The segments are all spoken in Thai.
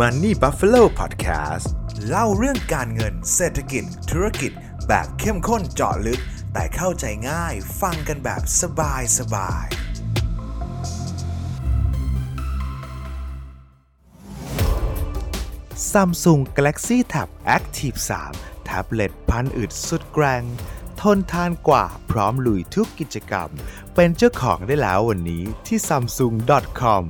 Money Buffalo Podcast เล่าเรื่องการเงินเศรษฐกิจ ธุรกิจ แบบเข้มข้นเจาะลึก แต่เข้าใจง่ายฟังกันแบบสบายสบาย Samsung Galaxy Tab Active 3 แท็บเล็ตพันอึดสุดแกร่งทนทานกว่าพร้อมลุยทุกกิจกรรม เป็นเจ้าของได้แล้ววันนี้ที่ samsung.com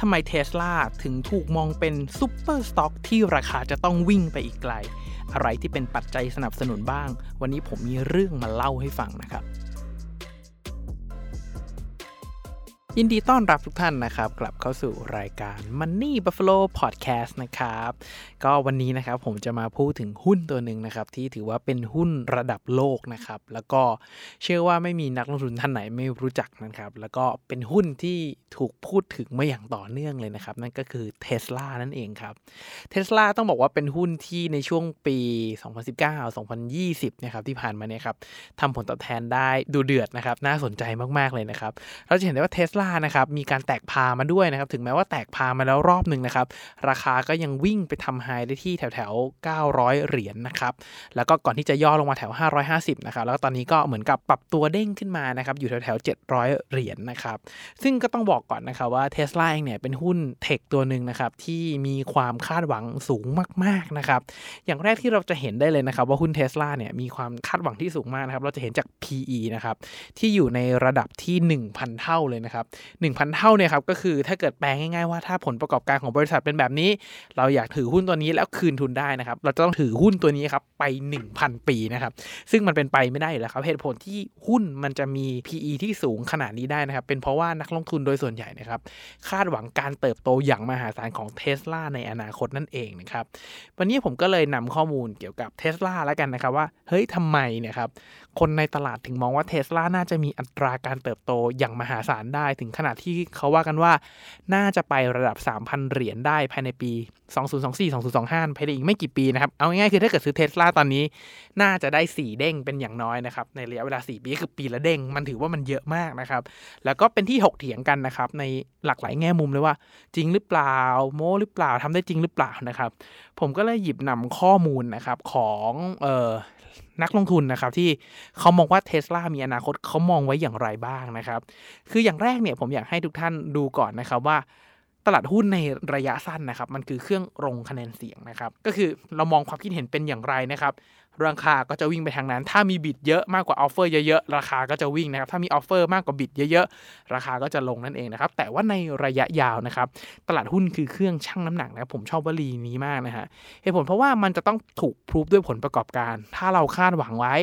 ทำไมเทสลาถึงถูกมองเป็น super stock ที่ราคาจะต้องวิ่งไปอีกไกล อะไรที่เป็นปัจจัยสนับสนุนบ้าง วันนี้ผมมีเรื่องมาเล่าให้ฟังนะครับ ยินดีต้อนรับทุกท่านนะครับ กลับเข้าสู่รายการ Money Buffalo Podcast นะครับ ก็วันนี้นะครับผมจะมาพูดถึงหุ้นตัวหนึ่งนะครับ ที่ถือว่าเป็นหุ้นระดับโลกนะครับ แล้วก็เชื่อว่าไม่มีนักลงทุนท่านไหนไม่รู้จักนะครับ แล้วก็เป็นหุ้นที่ถูกพูดถึงมาอย่างต่อเนื่องเลยนะครับ นั่นก็คือ Tesla นั่นเองครับ Tesla ต้องบอกว่าเป็นหุ้นที่ในช่วงปี 2019-2020นะครับที่ผ่านมาเนี่ยครับทำผลตอบแทนได้ดูเดือดนะครับน่าสนใจมากๆเลยนะครับเราจะเห็นได้ว่า Tesla นะครับมีการแตกพามาด้วยนะครับถึงแม้ว่าแตกพามาแล้วรอบหนึ่งนะครับราคาก็ยังวิ่งไปทำไฮได้ที่แถวแถวๆ900 เหรียญนะครับแล้วก็ก่อนที่จะย่อลงมาแถว 550นะครับแล้วตอนนี้ก็เหมือนกับปรับตัวเด้งขึ้นมานะครับอยู่แถวแถวๆ700 เหรียญนะครับซึ่งก็ต้องบอกก่อนนะครับว่า Tesla เองเนี่ยเป็นหุ้นเทคตัวหนึ่งนะครับที่มีความคาดหวังสูงมากๆนะครับอย่างแรกที่เราจะเห็นได้เลยนะครับว่าหุ้น Tesla เนี่ยมีความคาดหวังที่สูงมากนะครับเราจะเห็นจาก PE นะครับที่อยู่ในระดับที่ 1,000 เท่าเลยนะครับ1,000 เท่าเนี่ยครับก็คือถ้าเกิดแปลงง่ายๆว่าถ้าผลประกอบการของบริษัทเป็นแบบนี้ เราอยากถือหุ้นตัวนี้แล้วคืนทุนได้นะครับเราจะต้องถือหุ้นตัวนี้ครับไป 1,000 ปีนะครับซึ่งมันเป็นไปไม่ได้อยู่แล้วครับเหตุผลที่หุ้นมันจะมี PE ที่สูงขนาดนี้ได้นะครับเป็นเพราะว่านักลงทุนโดยส่วนใหญ่นะครับคาดหวังการเติบโตอย่างมหาศาลของเท s l a ในอนาคตนั่นเองนะครับวันนี้ผมก็เลยนำข้อมูลเกี่ยวกับเท s l a แล้วกันนะครับว่าเฮ้ยทำไมเนี่ยครับคนในตลาดถึงมองว่าเท s l a น่าจะมีอัตราการเติบโตอย่างมหาศาลได้ถึงขนาดที่เขาว่ากันว่า น่าจะไประดับ 3,000 เหรียญได้ภายในปี 2024 2025 ภายในอีกไม่กี่ปีนะครับ เอาง่ายๆคือถ้าเกิดซื้อเท s l a ตอนนี้ น่าจะได้ 4 เด้งเป็นอย่างน้อยนะครับ ในระยะเวลา 4 ปีคือปีละเด้ง มันถือว่ามันเยอะมากนะครับ แล้วก็เป็นที่ถกเถียงกันนะครับ ในหลากหลายแง่มุมเลยว่า จริงหรือเปล่าโม้หรือเปล่าทำได้จริงหรือเปล่านะครับ ผมก็เลยหยิบนำข้อมูลนะครับของเอ่อ นักลงทุนนะครับที่เขามองว่าเทสลามีอนาคตเขามองไว้อย่างไรบ้างนะครับ คืออย่างแรกเนี่ยผมอยากให้ทุกท่านดูก่อนนะครับว่าตลาดหุ้นในระยะสั้นนะครับ มันคือเครื่องลงคะแนนเสียงนะครับ ก็คือเรามองความคิดเห็นเป็นอย่างไรนะครับ ราคาก็จะวิ่งไปทางนั้น ถ้ามี bid เยอะมากกว่า offer เยอะๆ ราคาก็จะวิ่งนะครับ ถ้ามี offer มากกว่า bid เยอะๆ ราคาก็จะลงนั่นเองนะครับ แต่ว่าในระยะยาวนะครับ ตลาดหุ้นคือเครื่องชั่งน้ำหนักนะครับผมชอบวลีนี้มากนะฮะ เหตุผลเพราะว่ามันจะต้องถูก prove ด้วยผลประกอบการ ถ้าเราคาดหวังไว้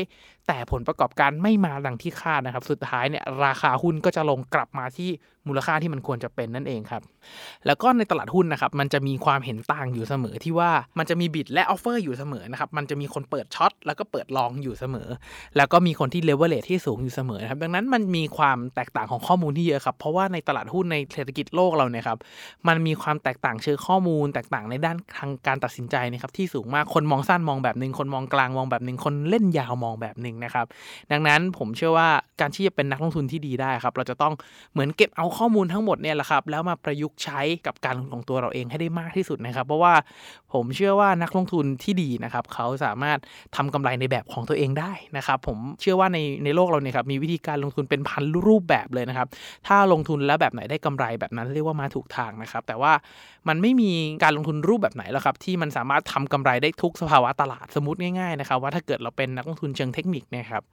แต่ผลประกอบการไม่มาดังที่คาดนะครับ สุดท้ายเนี่ยราคาหุ้นก็จะลงกลับมาที่มูลค่าที่มันควรจะเป็นนั่นเองครับ แล้วก็ในตลาดหุ้นนะครับ มันจะมีความเห็นต่างอยู่เสมอที่ว่ามันจะมี bid และ offer อยู่เสมอนะครับ มันจะมีคนเปิด short แล้วก็เปิด long อยู่เสมอ แล้วก็มีคนที่เลเวลเลทที่สูงอยู่เสมอนะครับดังนั้นมันมีความแตกต่างของข้อมูลที่เยอะครับ เพราะว่าในตลาดหุ้นในเศรษฐกิจโลกเราเนี่ยครับมันมีความแตกต่างเชิงข้อมูล แตกต่างในด้านทางการตัดสินใจนะครับที่สูงมากคนมองสั้นมองแบบหนึ่งคนมองกลางมองแบบหนึ่งคนเล่นยาวมองแบบหนึ่งนะครับดังนั้นผมเชื่อว่าการที่จะเป็นนักลงทุนที่ดีได้ครับเราจะต้องเหมือนเก็บเอาข้อมูลทั้งหมดเนี่ยแหละครับแล้วมาประยุกต์ใช้กับการลงทุนของตัวเราเองให้ได้มากที่สุดนะครับ เพราะว่าผมเชื่อว่านักลงทุนที่ดีนะครับเขาสามารถทำกำไรในแบบของตัวเองได้นะครับผมเชื่อว่าในในโลกเราเนี่ยครับมีวิธีการลงทุนเป็นพันรูปแบบเลยนะครับ ถ้าลงทุนแล้วแบบไหนได้กำไรแบบนั้นเรียกว่ามาถูกทางนะครับ แต่ว่ามันไม่มีการลงทุนรูปแบบไหนแล้วครับที่มันสามารถทำกำไรได้ทุกสภาวะตลาดสมมติง่ายๆนะครับว่าถ้าเกิดเราเป็นนักลงทุนเชิงเทคนิคนี่ครับ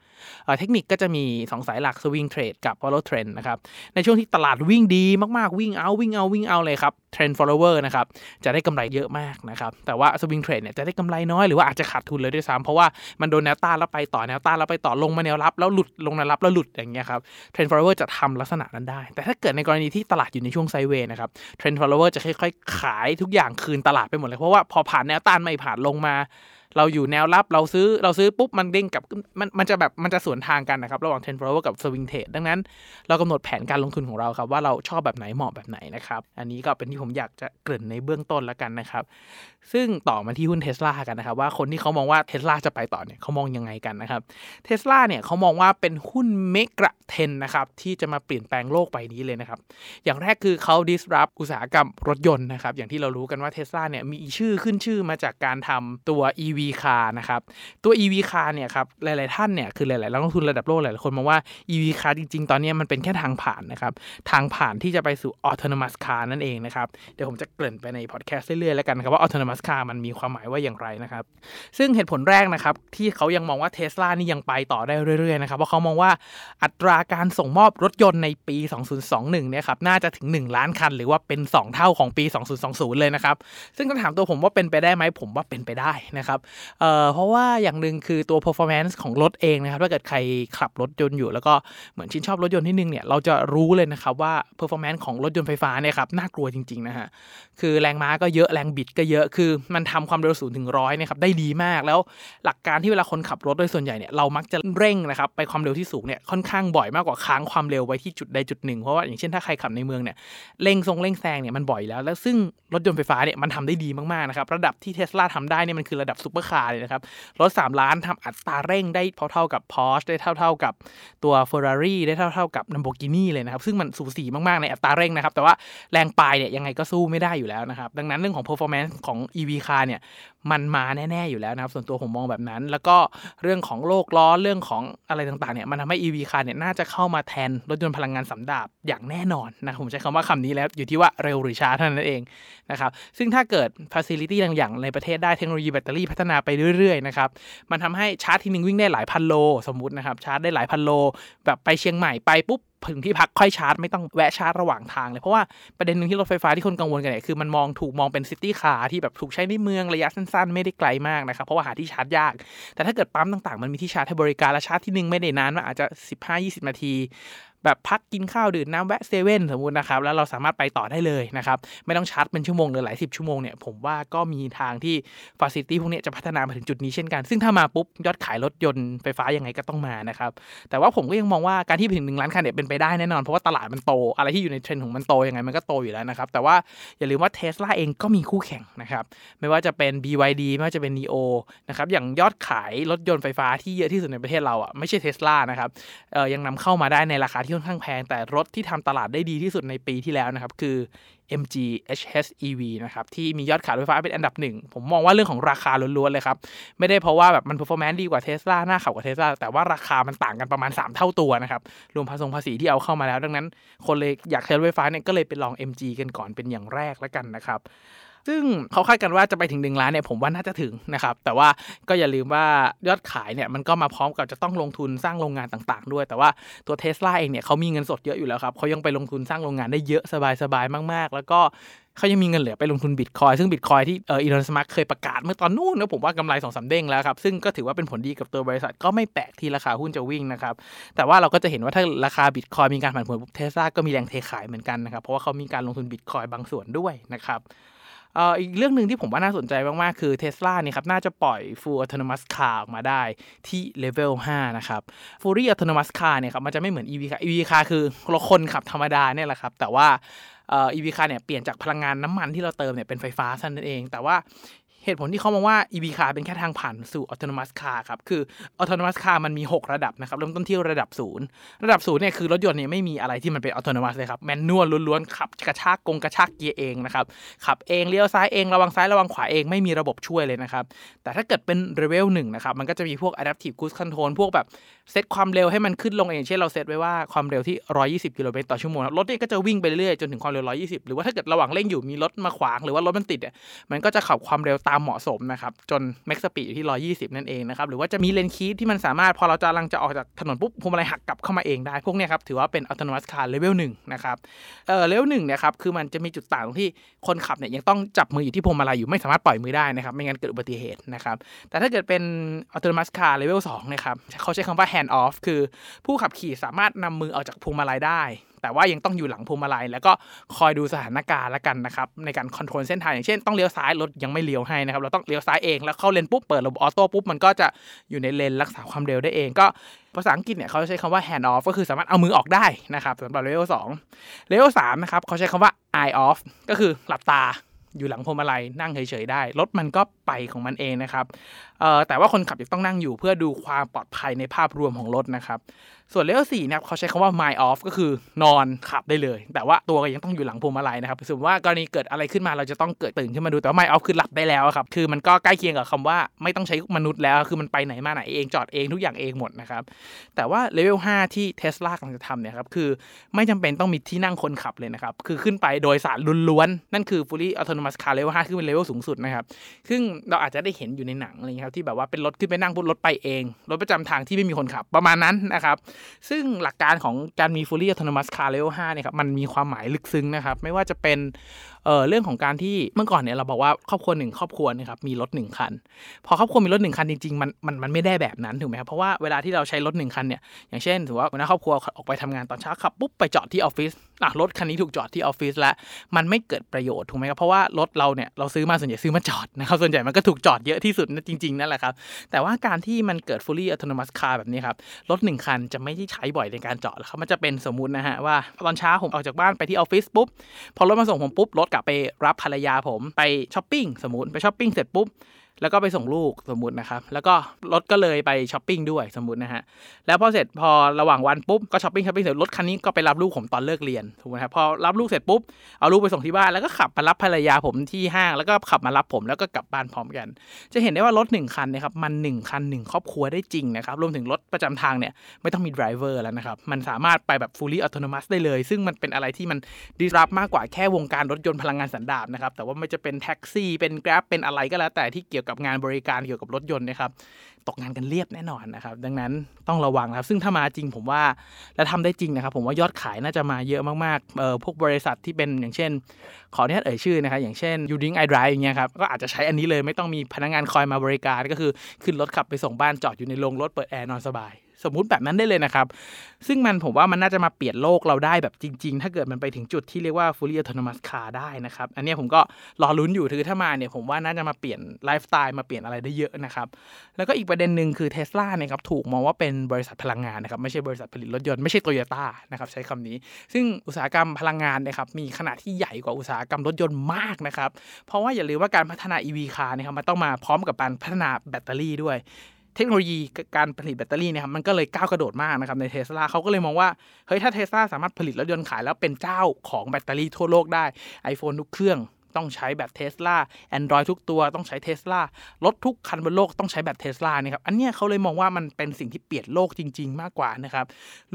เทคนิคก็จะมี 2 สายหลัก swing trade กับ follow trend นะครับในช่วงที่ตลาดวิ่งดีมากๆวิ่งเอาวิ่งเอาวิ่งเอาเลยครับ trend follower นะครับจะได้กำไรเยอะมากนะครับแต่ว่า swing trade เนี่ยจะได้กำไรน้อยหรือว่าอาจจะขาดทุนเลยด้วยซ้ำเพราะว่ามันโดนแนวต้านแล้วไปต่อแนวต้านแล้วไปต่อลงมาแนวรับ แล้วหลุดลงแนวรับแล้วหลุดอย่างเงี้ยครับ trend follower จะทำลักษณะนั้นได้ แต่ถ้าเกิดในกรณีที่ตลาดอยู่ในช่วง sideway นะครับ trend follower จะค่อยๆ ขายทุกอย่างคืนตลาดไปหมดเลยเพราะว่าพอผ่านแนวต้านไม่ผ่านลงมา เราอยู่แนวรับเราซื้อเราซื้อปุ๊บมันเด้งกับมันมันจะแบบมันจะสวนทางกันนะครับ ระหว่าง10 follower กับ swing trade ดังนั้น เรากำหนดแผนการลงทุนของเราครับว่าเราชอบแบบไหนเหมาะแบบไหนนะครับ อันนี้ก็เป็นที่ผมอยากจะเกริ่นในเบื้องต้นแล้วกันนะครับ ซึ่งต่อมาที่หุ้นเทสลากันนะครับ ว่าคนที่เขามองว่าเทสลาจะไปต่อเนี่ยเขามองยังไงกันนะครับเทสลาเนี่ยเขามองว่าเป็นหุ้นเมกะเทนนะครับที่จะมาเปลี่ยนแปลงโลกใบนี้เลยนะครับ อย่างแรกคือเขา disrupt อุตสาหกรรมรถยนต์นะครับอย่างที่เรารู้กันว่าเทสลาเนี่ยมีชื่อขึ้นชื่อมาจากการทำตัว EV car นะครับ ตัว EV car เนี่ยครับ หลาย ๆ ท่านเนี่ย คือหลาย ๆ นักลงทุนระดับโลกหลาย ๆ คนมองว่า EV car จริง ๆ ตอนนี้มันเป็นแค่ทางผ่านนะครับ ทางผ่านที่จะไปสู่ autonomous car นั่นเองนะครับ เดี๋ยวผมจะเกริ่นไปในพอดแคสต์เรื่อย ๆ แล้วกันครับว่า autonomous car มันมีความหมายว่าอย่างไรนะครับ ซึ่งเหตุผลแรกนะครับที่เขายังมองว่าเทสลานี่ยังไปต่อได้เรื่อย ๆ นะครับ เพราะเขามองว่าอัตราการส่งมอบรถยนต์ในปี 2021 เนี่ยครับ น่าจะถึง 1 ล้านคัน หรือว่าเป็น 2 เท่าของปี 2020 เลยนะครับ ซึ่งก็ถามตัวผมว่าเป็นไปได้ไหมผมว่าเป็นไปได้นะครับเอ่อเพราะว่าอย่างหนึ่งคือตัว performance ของรถเองนะครับถ้าเกิดใครขับรถยนต์อยู่ แล้วก็เหมือนชื่นชอบรถยนต์ที่นึงเนี่ยเราจะรู้เลยนะครับว่า performance ของรถยนต์ไฟฟ้าเนี่ยครับน่ากลัวจริงๆนะฮะคือแรงม้าก็เยอะแรงบิดก็เยอะคือมันทำความเร็วศูนย์ถึงร้อยเนี่ยครับได้ดีมากแล้วหลักการที่เวลาคนขับรถโดยส่วนใหญ่เนี่ยเรามักจะเร่งนะครับไปความเร็วที่สูงเนี่ยค่อนข้างบ่อยมากกว่าค้างความเร็วไว้ที่จุดใดจุดหนึ่งเพราะว่าอย่างเช่นถ้าใครขับในเมืองเนี่ยเร่งทรงเร่งแซงเนี่ยมันบ่อยแล้ว แล้วซึ่งรถยนต์ไฟฟ้าเนี่ยมันทำได้ดีมากๆนะครับระดับที่เทสลาทำได้เนี่ยมันคือระดับซูเปอร์คาร์เลยนะครับ รถ 3 ล้านทำอัตราเร่งได้เท่าๆกับ Porsche ได้เท่าๆกับตัว Ferrari ได้เท่าๆกับ Lamborghini เลยนะครับ ซึ่งมันสูสีมากๆในอัตราเร่งนะครับ แต่ว่าแรงปลายเนี่ยยังไงก็สู้ไม่ได้อยู่แล้วนะครับ ดังนั้นเรื่องของ performance ของ EV car เนี่ย มันมาแน่ๆอยู่แล้วนะครับ ส่วนตัวผมมองแบบนั้น แล้วก็เรื่องของโลกร้อนเรื่องของอะไรต่างๆเนี่ยมันทำให้ EV car เนี่ยน่าจะเข้ามาแทนรถยนต์พลังงานสันดาปอย่างแน่นอนนะผมใช้คำว่าคำนี้แล้วอยู่ที่ว่าเร็วหรือช้าเท่านั้นเองนะครับซึ่งถ้าเกิด facility อย่างๆในประเทศได้เทคโนโลยีแบตเตอรี่พัฒนาไปเรื่อยๆนะครับมันทำให้ชาร์จทีนึงวิ่งได้หลายพันโล สมมุตินะครับชาร์จได้หลายพันโล แบบไปเชียงใหม่ไปปุ๊บ ถึงที่พักค่อยชาร์จไม่ต้องแวะชาร์จระหว่างทางเลย เพราะว่าประเด็นหนึ่งที่รถไฟฟ้าที่คนกังวลกันเนี่ยคือมันมองถูกมองเป็น city car ที่แบบถูกใช้ในเมืองระยะสั้นๆ ไม่ได้ไกลมากนะครับเพราะว่าหาที่ชาร์จยาก แต่ถ้าเกิดปั๊มต่างๆ มันมีที่ชาร์จให้บริการและชาร์จทีหนึ่งไม่ได้นานมันอาจจะ 15-20 นาที แบบพักกินข้าวดื่มน้ำแวะเซเว่นสมมุตินะครับแล้วเราสามารถไปต่อได้เลยนะครับไม่ต้องชาร์จเป็นชั่วโมงหรือหลายสิบชั่วโมงเนี่ยผมว่าก็มีทางที่ facility พวกนี้จะพัฒนามาถึงจุดนี้เช่นกัน ซึ่งถ้ามาปุ๊บยอดขายรถยนต์ไฟฟ้ายังไงก็ต้องมานะครับแต่ว่าผมก็ยังมองว่าการที่ถึงหนึ่งล้านคันเนี่ยเป็นไปได้แน่นอนเพราะว่าตลาดมันโต อะไรที่อยู่ในเทรนด์ของมันโตยังไงมันก็โตอยู่แล้วนะครับแต่ว่าอย่าลืมว่าเทสลาเองก็มีคู่แข่งนะครับไม่ว่าจะเป็น BYD ไม่ว่าจะเป็น NIO นะครับอย่างยอดขายรถยนต์ไฟฟ้าที่เยอะที่สุดในประเทศเราอะไม่ใช่เทสลานะครับเออยังนำเข้ามาได้ในราคาที่ค่อนข้างแพง แต่รถที่ทำตลาดได้ดีที่สุดในปีที่แล้วนะครับ คือ MG HS EV นะครับ ที่มียอดขายรถไฟฟ้าเป็นอันดับหนึ่ง ผมมองว่าเรื่องของราคาล้วนๆเลยครับ ไม่ได้เพราะว่าแบบมัน performance ดีกว่าเทสลาหน้าขับกว่าเทสลาแต่ว่าราคามันต่างกันประมาณ 3 เท่าตัวนะครับ รวมภาษีภาษีที่เอาเข้ามาแล้ว ดังนั้น คนเลยอยากใช้รถไฟฟ้าเนี่ยก็เลยไปลอง MG กันก่อนเป็นอย่างแรกแล้วกันนะครับ ซึ่งเขาคาดกันว่าจะไปถึงหนึ่งล้านเนี่ยผมว่าน่าจะถึงนะครับแต่ว่าก็อย่าลืมว่ายอดขายเนี่ยมันก็มาพร้อมกับจะต้องลงทุนสร้างโรงงานต่างๆ ด้วย แต่ว่าตัวเทสลาเองเนี่ยเขามีเงินสดเยอะอยู่แล้วครับเขายังไปลงทุนสร้างโรงงานได้เยอะสบายๆมาก ๆ แล้วก็เขายังมีเงินเหลือไปลงทุนบิตคอยน์ซึ่งบิตคอยน์ที่เอออีลอนมัสก์เคยประกาศเมื่อตอนนู้นนะผมว่ากำไรสองสามเด้งแล้วครับ ซึ่งก็ถือว่าเป็นผลดีกับตัวบริษัทก็ไม่แปลกที่ราคาหุ้นจะวิ่งนะครับ แต่ว่าเราก็จะเห็นว่าถ้าราคาบิตคอยน์มีการผันผวนเทสลาก็มีแรงเทขายเหมือนกันนะครับเพราะว่าเขามีการลงทุนบิตคอยน์บางส่วนด้วยนะครับ อีกเรื่องหนึ่งที่ผมว่าน่าสนใจมาก ๆ คือเท s l a เนี่ยครับน่าจะปล่อย Full Autonomous Car ออกมาได้ที่เลเวล5นะครับ Fully Autonomous Car เนี่ยครับมันจะไม่เหมือน EV car EV car คือเราคนขับธรรมดาเนี่ยแหละครับ แต่ว่าอ่อ EV car เนี่ยเปลี่ยนจากพลังงานน้ำมันที่เราเติมเนี่ยเป็นไฟฟ้าเท่านั้นเอง แต่ว่า เหตุผลที่เขามองว่า EV car เป็นแค่ทางผ่านสู่ autonomous car ครับ คือ autonomous car มันมี 6 ระดับนะครับ เริ่มต้นที่ระดับศูนย์ระดับศูนย์เนี่ยคือรถยนต์เนี่ยไม่มีอะไรที่มันเป็น autonomous เลยครับ แมนนวลล้วนๆ ขับกระชากกงกระชากเกียร์เองนะครับ ขับเองเลี้ยวซ้ายเองระวังซ้ายระวังขวาเองไม่มีระบบช่วยเลยนะครับ แต่ถ้าเกิดเป็น level 1นะครับมันก็จะมีพวก adaptive cruise control พวกแบบเซตความเร็วให้มันขึ้นลงเองเช่นเราเซตไว้ว่าความเร็วที่ 120 กิโลเมตรต่อชั่วโมงรถเนี่ยก็จะวิ่งไปเรื่อยๆจนถึงความเร็ว 120 หรือว่าถ้าเกิดระหว่างเร่งอยู่มีรถมาขวางหรือว่ารถมันติดเนี่ยมันก็จะขับความเร็วตามเหมาะสมนะครับ จน max speed อยู่ที่ 120 นั่นเองนะครับ หรือว่าจะมีเลนคีที่มันสามารถพอเราจะกำลังจะออกจากถนนปุ๊บพวงมาลัยหักกลับเข้ามาเองได้ พวกนี้ครับ ถือว่าเป็น autonomous car level 1นะครับเอ่อ level 1เนี่ยครับคือมันจะมีจุดต่างตรงที่คนขับเนี่ยยังต้องจับมืออยู่ที่พวงมาลัยอยู่ไม่สามารถปล่อยมือได้นะครับไม่งั้นเกิดอุบัติเหตุนะครับแต่ถ้าเกิดเป็น autonomous car level 2นะครับเขาใช้คำว่า hand off คือผู้ขับขี่สามารถนำมือออกจากพวงมาลัยได้ แต่ว่ายังต้องอยู่หลังพวงมาลัยแล้วก็คอยดูสถานการณ์ละกันนะครับในการคอนโทรลเส้นทางอย่างเช่นต้องเลี้ยวซ้ายรถยังไม่เลี้ยวให้นะครับเราต้องเลี้ยวซ้ายเองแล้วเข้าเลนปุ๊บเปิดระบบออโต้ปุ๊บมันก็จะอยู่ในเลนรักษาความเร็วได้เองก็ภาษาอังกฤษเนี่ยเขาใช้คำว่า hand off ก็คือสามารถเอามือออกได้นะครับสำหรับเลเวลสองเลเวลสามนะครับเขาใช้คำว่า eye off ก็คือหลับตาอยู่หลังพวงมาลัยนั่งเฉยๆได้รถมันก็ไปของมันเองนะครับแต่ว่าคนขับยังต้องนั่งอยู่เพื่อดูความปลอดภัยในภาพรวมของรถนะครับ ส่วนเลเวลสี่นะครับเขาใช้คำว่า mind off ก็คือนอนขับได้เลย แต่ว่าตัวก็ยังต้องอยู่หลังพวงมาลัยนะครับสมมติว่ากรณีเกิดอะไรขึ้นมาเราจะต้องเกิดตื่นขึ้นมาดู แต่ว่า mind off คือหลับได้แล้วครับ คือมันก็ใกล้เคียงกับคำว่าไม่ต้องใช้มนุษย์แล้ว คือมันไปไหนมาไหนเองจอดเองทุกอย่างเองหมดนะครับ แต่ว่าเลเวล5ที่เทสลากำลังจะทำเนี่ยครับ คือไม่จำเป็นต้องมีที่นั่งคนขับเลยนะครับ คือขึ้นไปโดยสารล้วนๆ นั่นคือ fully autonomous car level 5คือเป็นเลเวลสูงสุดนะครับ ซึ่งเราอาจจะได้เห็นอยู่ในหนังอะไรเงี้ยครับที่แบบว่าเป็นรถขึ้นไปนั่งบนรถไปเองรถประจำทางที่ไม่มีคนขับ ประมาณนั้นนะครับ ซึ่งหลักการของการมี fully autonomous car level 5เนี่ยครับมันมีความหมายลึกซึ้งนะครับ ไม่ว่าจะเป็น เออเรื่องของการที่เมื่อก่อนเนี่ยเราบอกว่าครอบครัวหนึ่งครอบครัวนะครับมีรถหนึ่งคัน พอครอบครัวมีรถหนึ่งคันจริงๆมันมันมันไม่ได้แบบนั้นถูกไหมครับเพราะว่าเวลาที่เราใช้รถหนึ่งคันเนี่ยอย่างเช่นถือว่าหัวหน้าครอบครัวออกไปทำงานตอนเช้าขับปุ๊บไปจอดที่ออฟฟิศอะรถคันนี้ถูกจอดที่ออฟฟิศแล้วมันไม่เกิดประโยชน์ถูกไหมครับเพราะว่ารถเราเนี่ยเราซื้อมาส่วนใหญ่ซื้อมาจอดนะครับส่วนใหญ่มันก็ถูกจอดเยอะที่สุดนะจริงๆนั่นแหละครับแต่ว่าการที่มันเกิด fully autonomous car แบบนี้ครับรถหนึ่งคันจะไม่ได้ใช้บ่อยในการจอดแล้วครับมันจะเป็นสมมุตินะฮะว่าตอนเช้าผมออกจากบ้านไปที่ออฟฟิศปุ๊บพอรถมาส่งผมปุ๊บรถกลับไปรับภรรยาผมไปช้อปปิ้งสมมติไปช้อปปิ้งเสร็จปุ๊บ แล้วก็ไปส่งลูกสมมตินะครับ แล้วก็รถก็เลยไปช้อปปิ้งด้วยสมมตินะฮะ แล้วพอเสร็จพอระหว่างวันปุ๊บก็ช้อปปิ้งช้อปปิ้งเสร็จรถคันนี้ก็ไปรับลูกผมตอนเลิกเรียนถูกไหมครับพอรับลูกเสร็จปุ๊บเอาลูกไปส่งที่บ้านแล้วก็ขับมารับภรรยาผมที่ห้างแล้วก็ขับมารับผมแล้วก็กลับบ้านพร้อมกัน จะเห็นได้ว่ารถหนึ่งคันนะครับมันหนึ่งคันหนึ่งครอบครัวได้จริงนะครับรวมถึงรถประจำทางเนี่ยไม่ต้องมี driver แล้วนะครับมันสามารถไปแบบ fully autonomous ได้เลย ซึ่งมันเป็นอะไรที่มัน disrupt มากกว่าแค่วงการรถยนต์พลังงานสันดาปนะครับแต่ว่าไม่จะเป็นแท็กซี่เป็น Grab เป็นอะไรก็แล้วแต่ที่เกี่ยวกับงานบริการเกี่ยวกับรถยนต์นะครับ ตกงานกันเรียบแน่นอนนะครับ ดังนั้นต้องระวังนะครับ ซึ่งถ้ามาจริงผมว่าและทำได้จริงนะครับ ผมว่ายอดขายน่าจะมาเยอะมากๆเออพวกบริษัทที่เป็นอย่างเช่น ขออนุญาตเอ่ยชื่อนะครับ อย่างเช่น u d i n g i Drive อย่างเงี้ยครับก็อาจจะใช้อันนี้เลยไม่ต้องมีพนักงานคอยมาบริการก็คือขึ้นรถขับไปส่งบ้านจอดอยู่ในโรงรถเปิดแอร์นอนสบาย สมมุติแบบนั้นได้เลยนะครับ ซึ่งมันผมว่ามันน่าจะมาเปลี่ยนโลกเราได้แบบจริง ๆ ถ้าเกิดมันไปถึงจุดที่เรียกว่า fully autonomous car ได้นะครับ อันนี้ผมก็รอลุ้นอยู่คือถ้ามาเนี่ยผมว่าน่าจะมาเปลี่ยนไลฟ์สไตล์มาเปลี่ยนอะไรได้เยอะนะครับ แล้วก็อีกประเด็นหนึ่งคือเทสลาเนี่ยครับถูกมองว่าเป็นบริษัทพลังงานนะครับไม่ใช่บริษัทผลิตรถยนต์ไม่ใช่โตโยต้านะครับใช้คำนี้ ซึ่งอุตสาหกรรมพลังงานนะครับมีขนาดที่ใหญ่กว่าอุตสาหกรรมรถยนต์มากนะครับเพราะว่าอย่าลืมว่าการพัฒนา EV car นะครับมันต้องมาพร้อมกับการพัฒนาแบตเตอรี่ด้วย เทคโนโลยีการผลิตแบตเตอรี่เนี่ยครับมันก็เลยก้าวกระโดดมากนะครับในเทสลาเขาก็เลยมองว่าเฮ้ยถ้าเทสลาสามารถผลิตรถยนต์ขายแล้วเป็นเจ้าของแบตเตอรี่ทั่วโลกได้ iPhone ทุกเครื่อง ต้องใช้แบตเทสลา Android ทุกตัวต้องใช้เทสลารถทุกคันบนโลกต้องใช้แบตเทสลาเนี่ยครับอันเนี้ยเขาเลยมองว่ามันเป็นสิ่งที่เปลี่ยนโลกจริง ๆ มากกว่านะครับ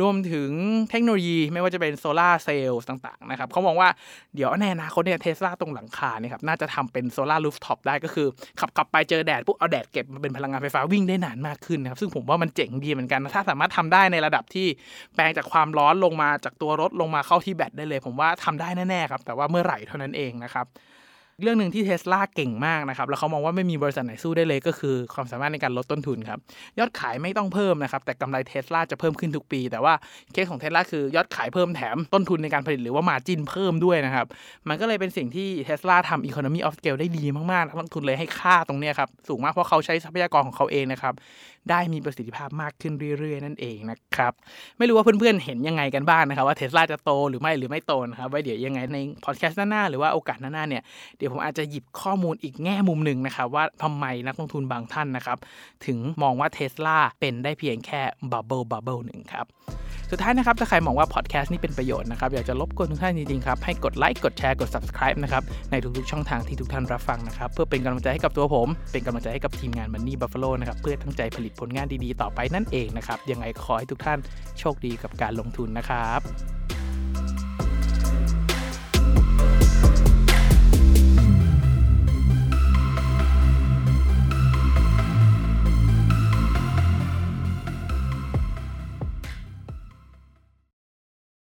รวมถึงเทคโนโลยีไม่ว่าจะเป็นโซลาร์เซลล์ต่างๆนะครับเขามองว่าเดี๋ยวในอนาคตเนี่ยเทสลาตรงหลังคาเนี่ยครับน่าจะทำเป็นโซลาร์รูฟท็อปได้ก็คือ ขับขับไปเจอแดดปุ๊บเอาแดดเก็บมาเป็นพลังงานไฟฟ้าวิ่งได้นานมากขึ้นนะครับซึ่งผมว่ามันเจ๋งดีเหมือนกันถ้าสามารถทำได้ในระดับที่แปลงจากความร้อนลงมาจากตัวรถลงมาเข้าที่แบตได้เลย ผมว่าทำได้แน่ๆครับแต่ว่าเมื่อไหร่เท่านั้นเองนะครับ เรื่องหนึ่งที่เทสลาเก่งมากนะครับ แล้วเขามองว่าไม่มีบริษัทไหนสู้ได้เลยก็คือ ความสามารถในการลดต้นทุนครับ ยอดขายไม่ต้องเพิ่มนะครับ แต่กำไรเทสลาจะเพิ่มขึ้นทุกปี แต่ว่าเคสของเทสลาคือยอดขายเพิ่มแถมต้นทุนในการผลิตหรือว่ามาจินเพิ่มด้วยนะครับ มันก็เลยเป็นสิ่งที่เทสลาทำ economy of scale ได้ดีมากๆนักลงทุนเลยให้ค่าตรงนี้ครับสูงมากเพราะเขาใช้ทรัพยากรของเขาเองนะครับได้มีประสิทธิภาพมากขึ้นเรื่อยๆ นั่นเองนะครับไม่รู้ว่าเพื่อนๆเห็นยังไงกันบ้างนะครับว่าเทสลาจะโตหรือไม่หรือไม่โตนะครับไว้เดี๋ยวยังไงในพอดแคสต์หน้าหรือว่าโอกาสหน้าๆเนี่ยเดี๋ยวผมอาจจะหยิบข้อมูลอีกแง่มุมหนึ่งนะครับว่าทำไมนักลงทุนบางท่านนะครับ ถึงมองว่าเทสลาเป็นได้เพียงแค่ bubble bubble หนึ่งครับสุดท้ายนะครับ ถ้าใครมองว่าพอดแคสต์นี้เป็นประโยชน์นะครับ อยากจะรบกวนทุกท่านจริงๆครับ ให้กดไลค์กดแชร์กด subscribe นะครับ ในทุกๆช่องทางที่ทุกท่านรับฟังนะครับ เพื่อเป็นกำลังใจให้กับตัวผม เป็นกำลังใจให้กับทีมงาน Money Buffalo นะครับ เพื่อตั้งใจผลิตผลงานดีๆ ต่อไปนั่นเองนะครับ ยังไงขอให้ทุกท่านโชคดีกับการลงทุนนะครับ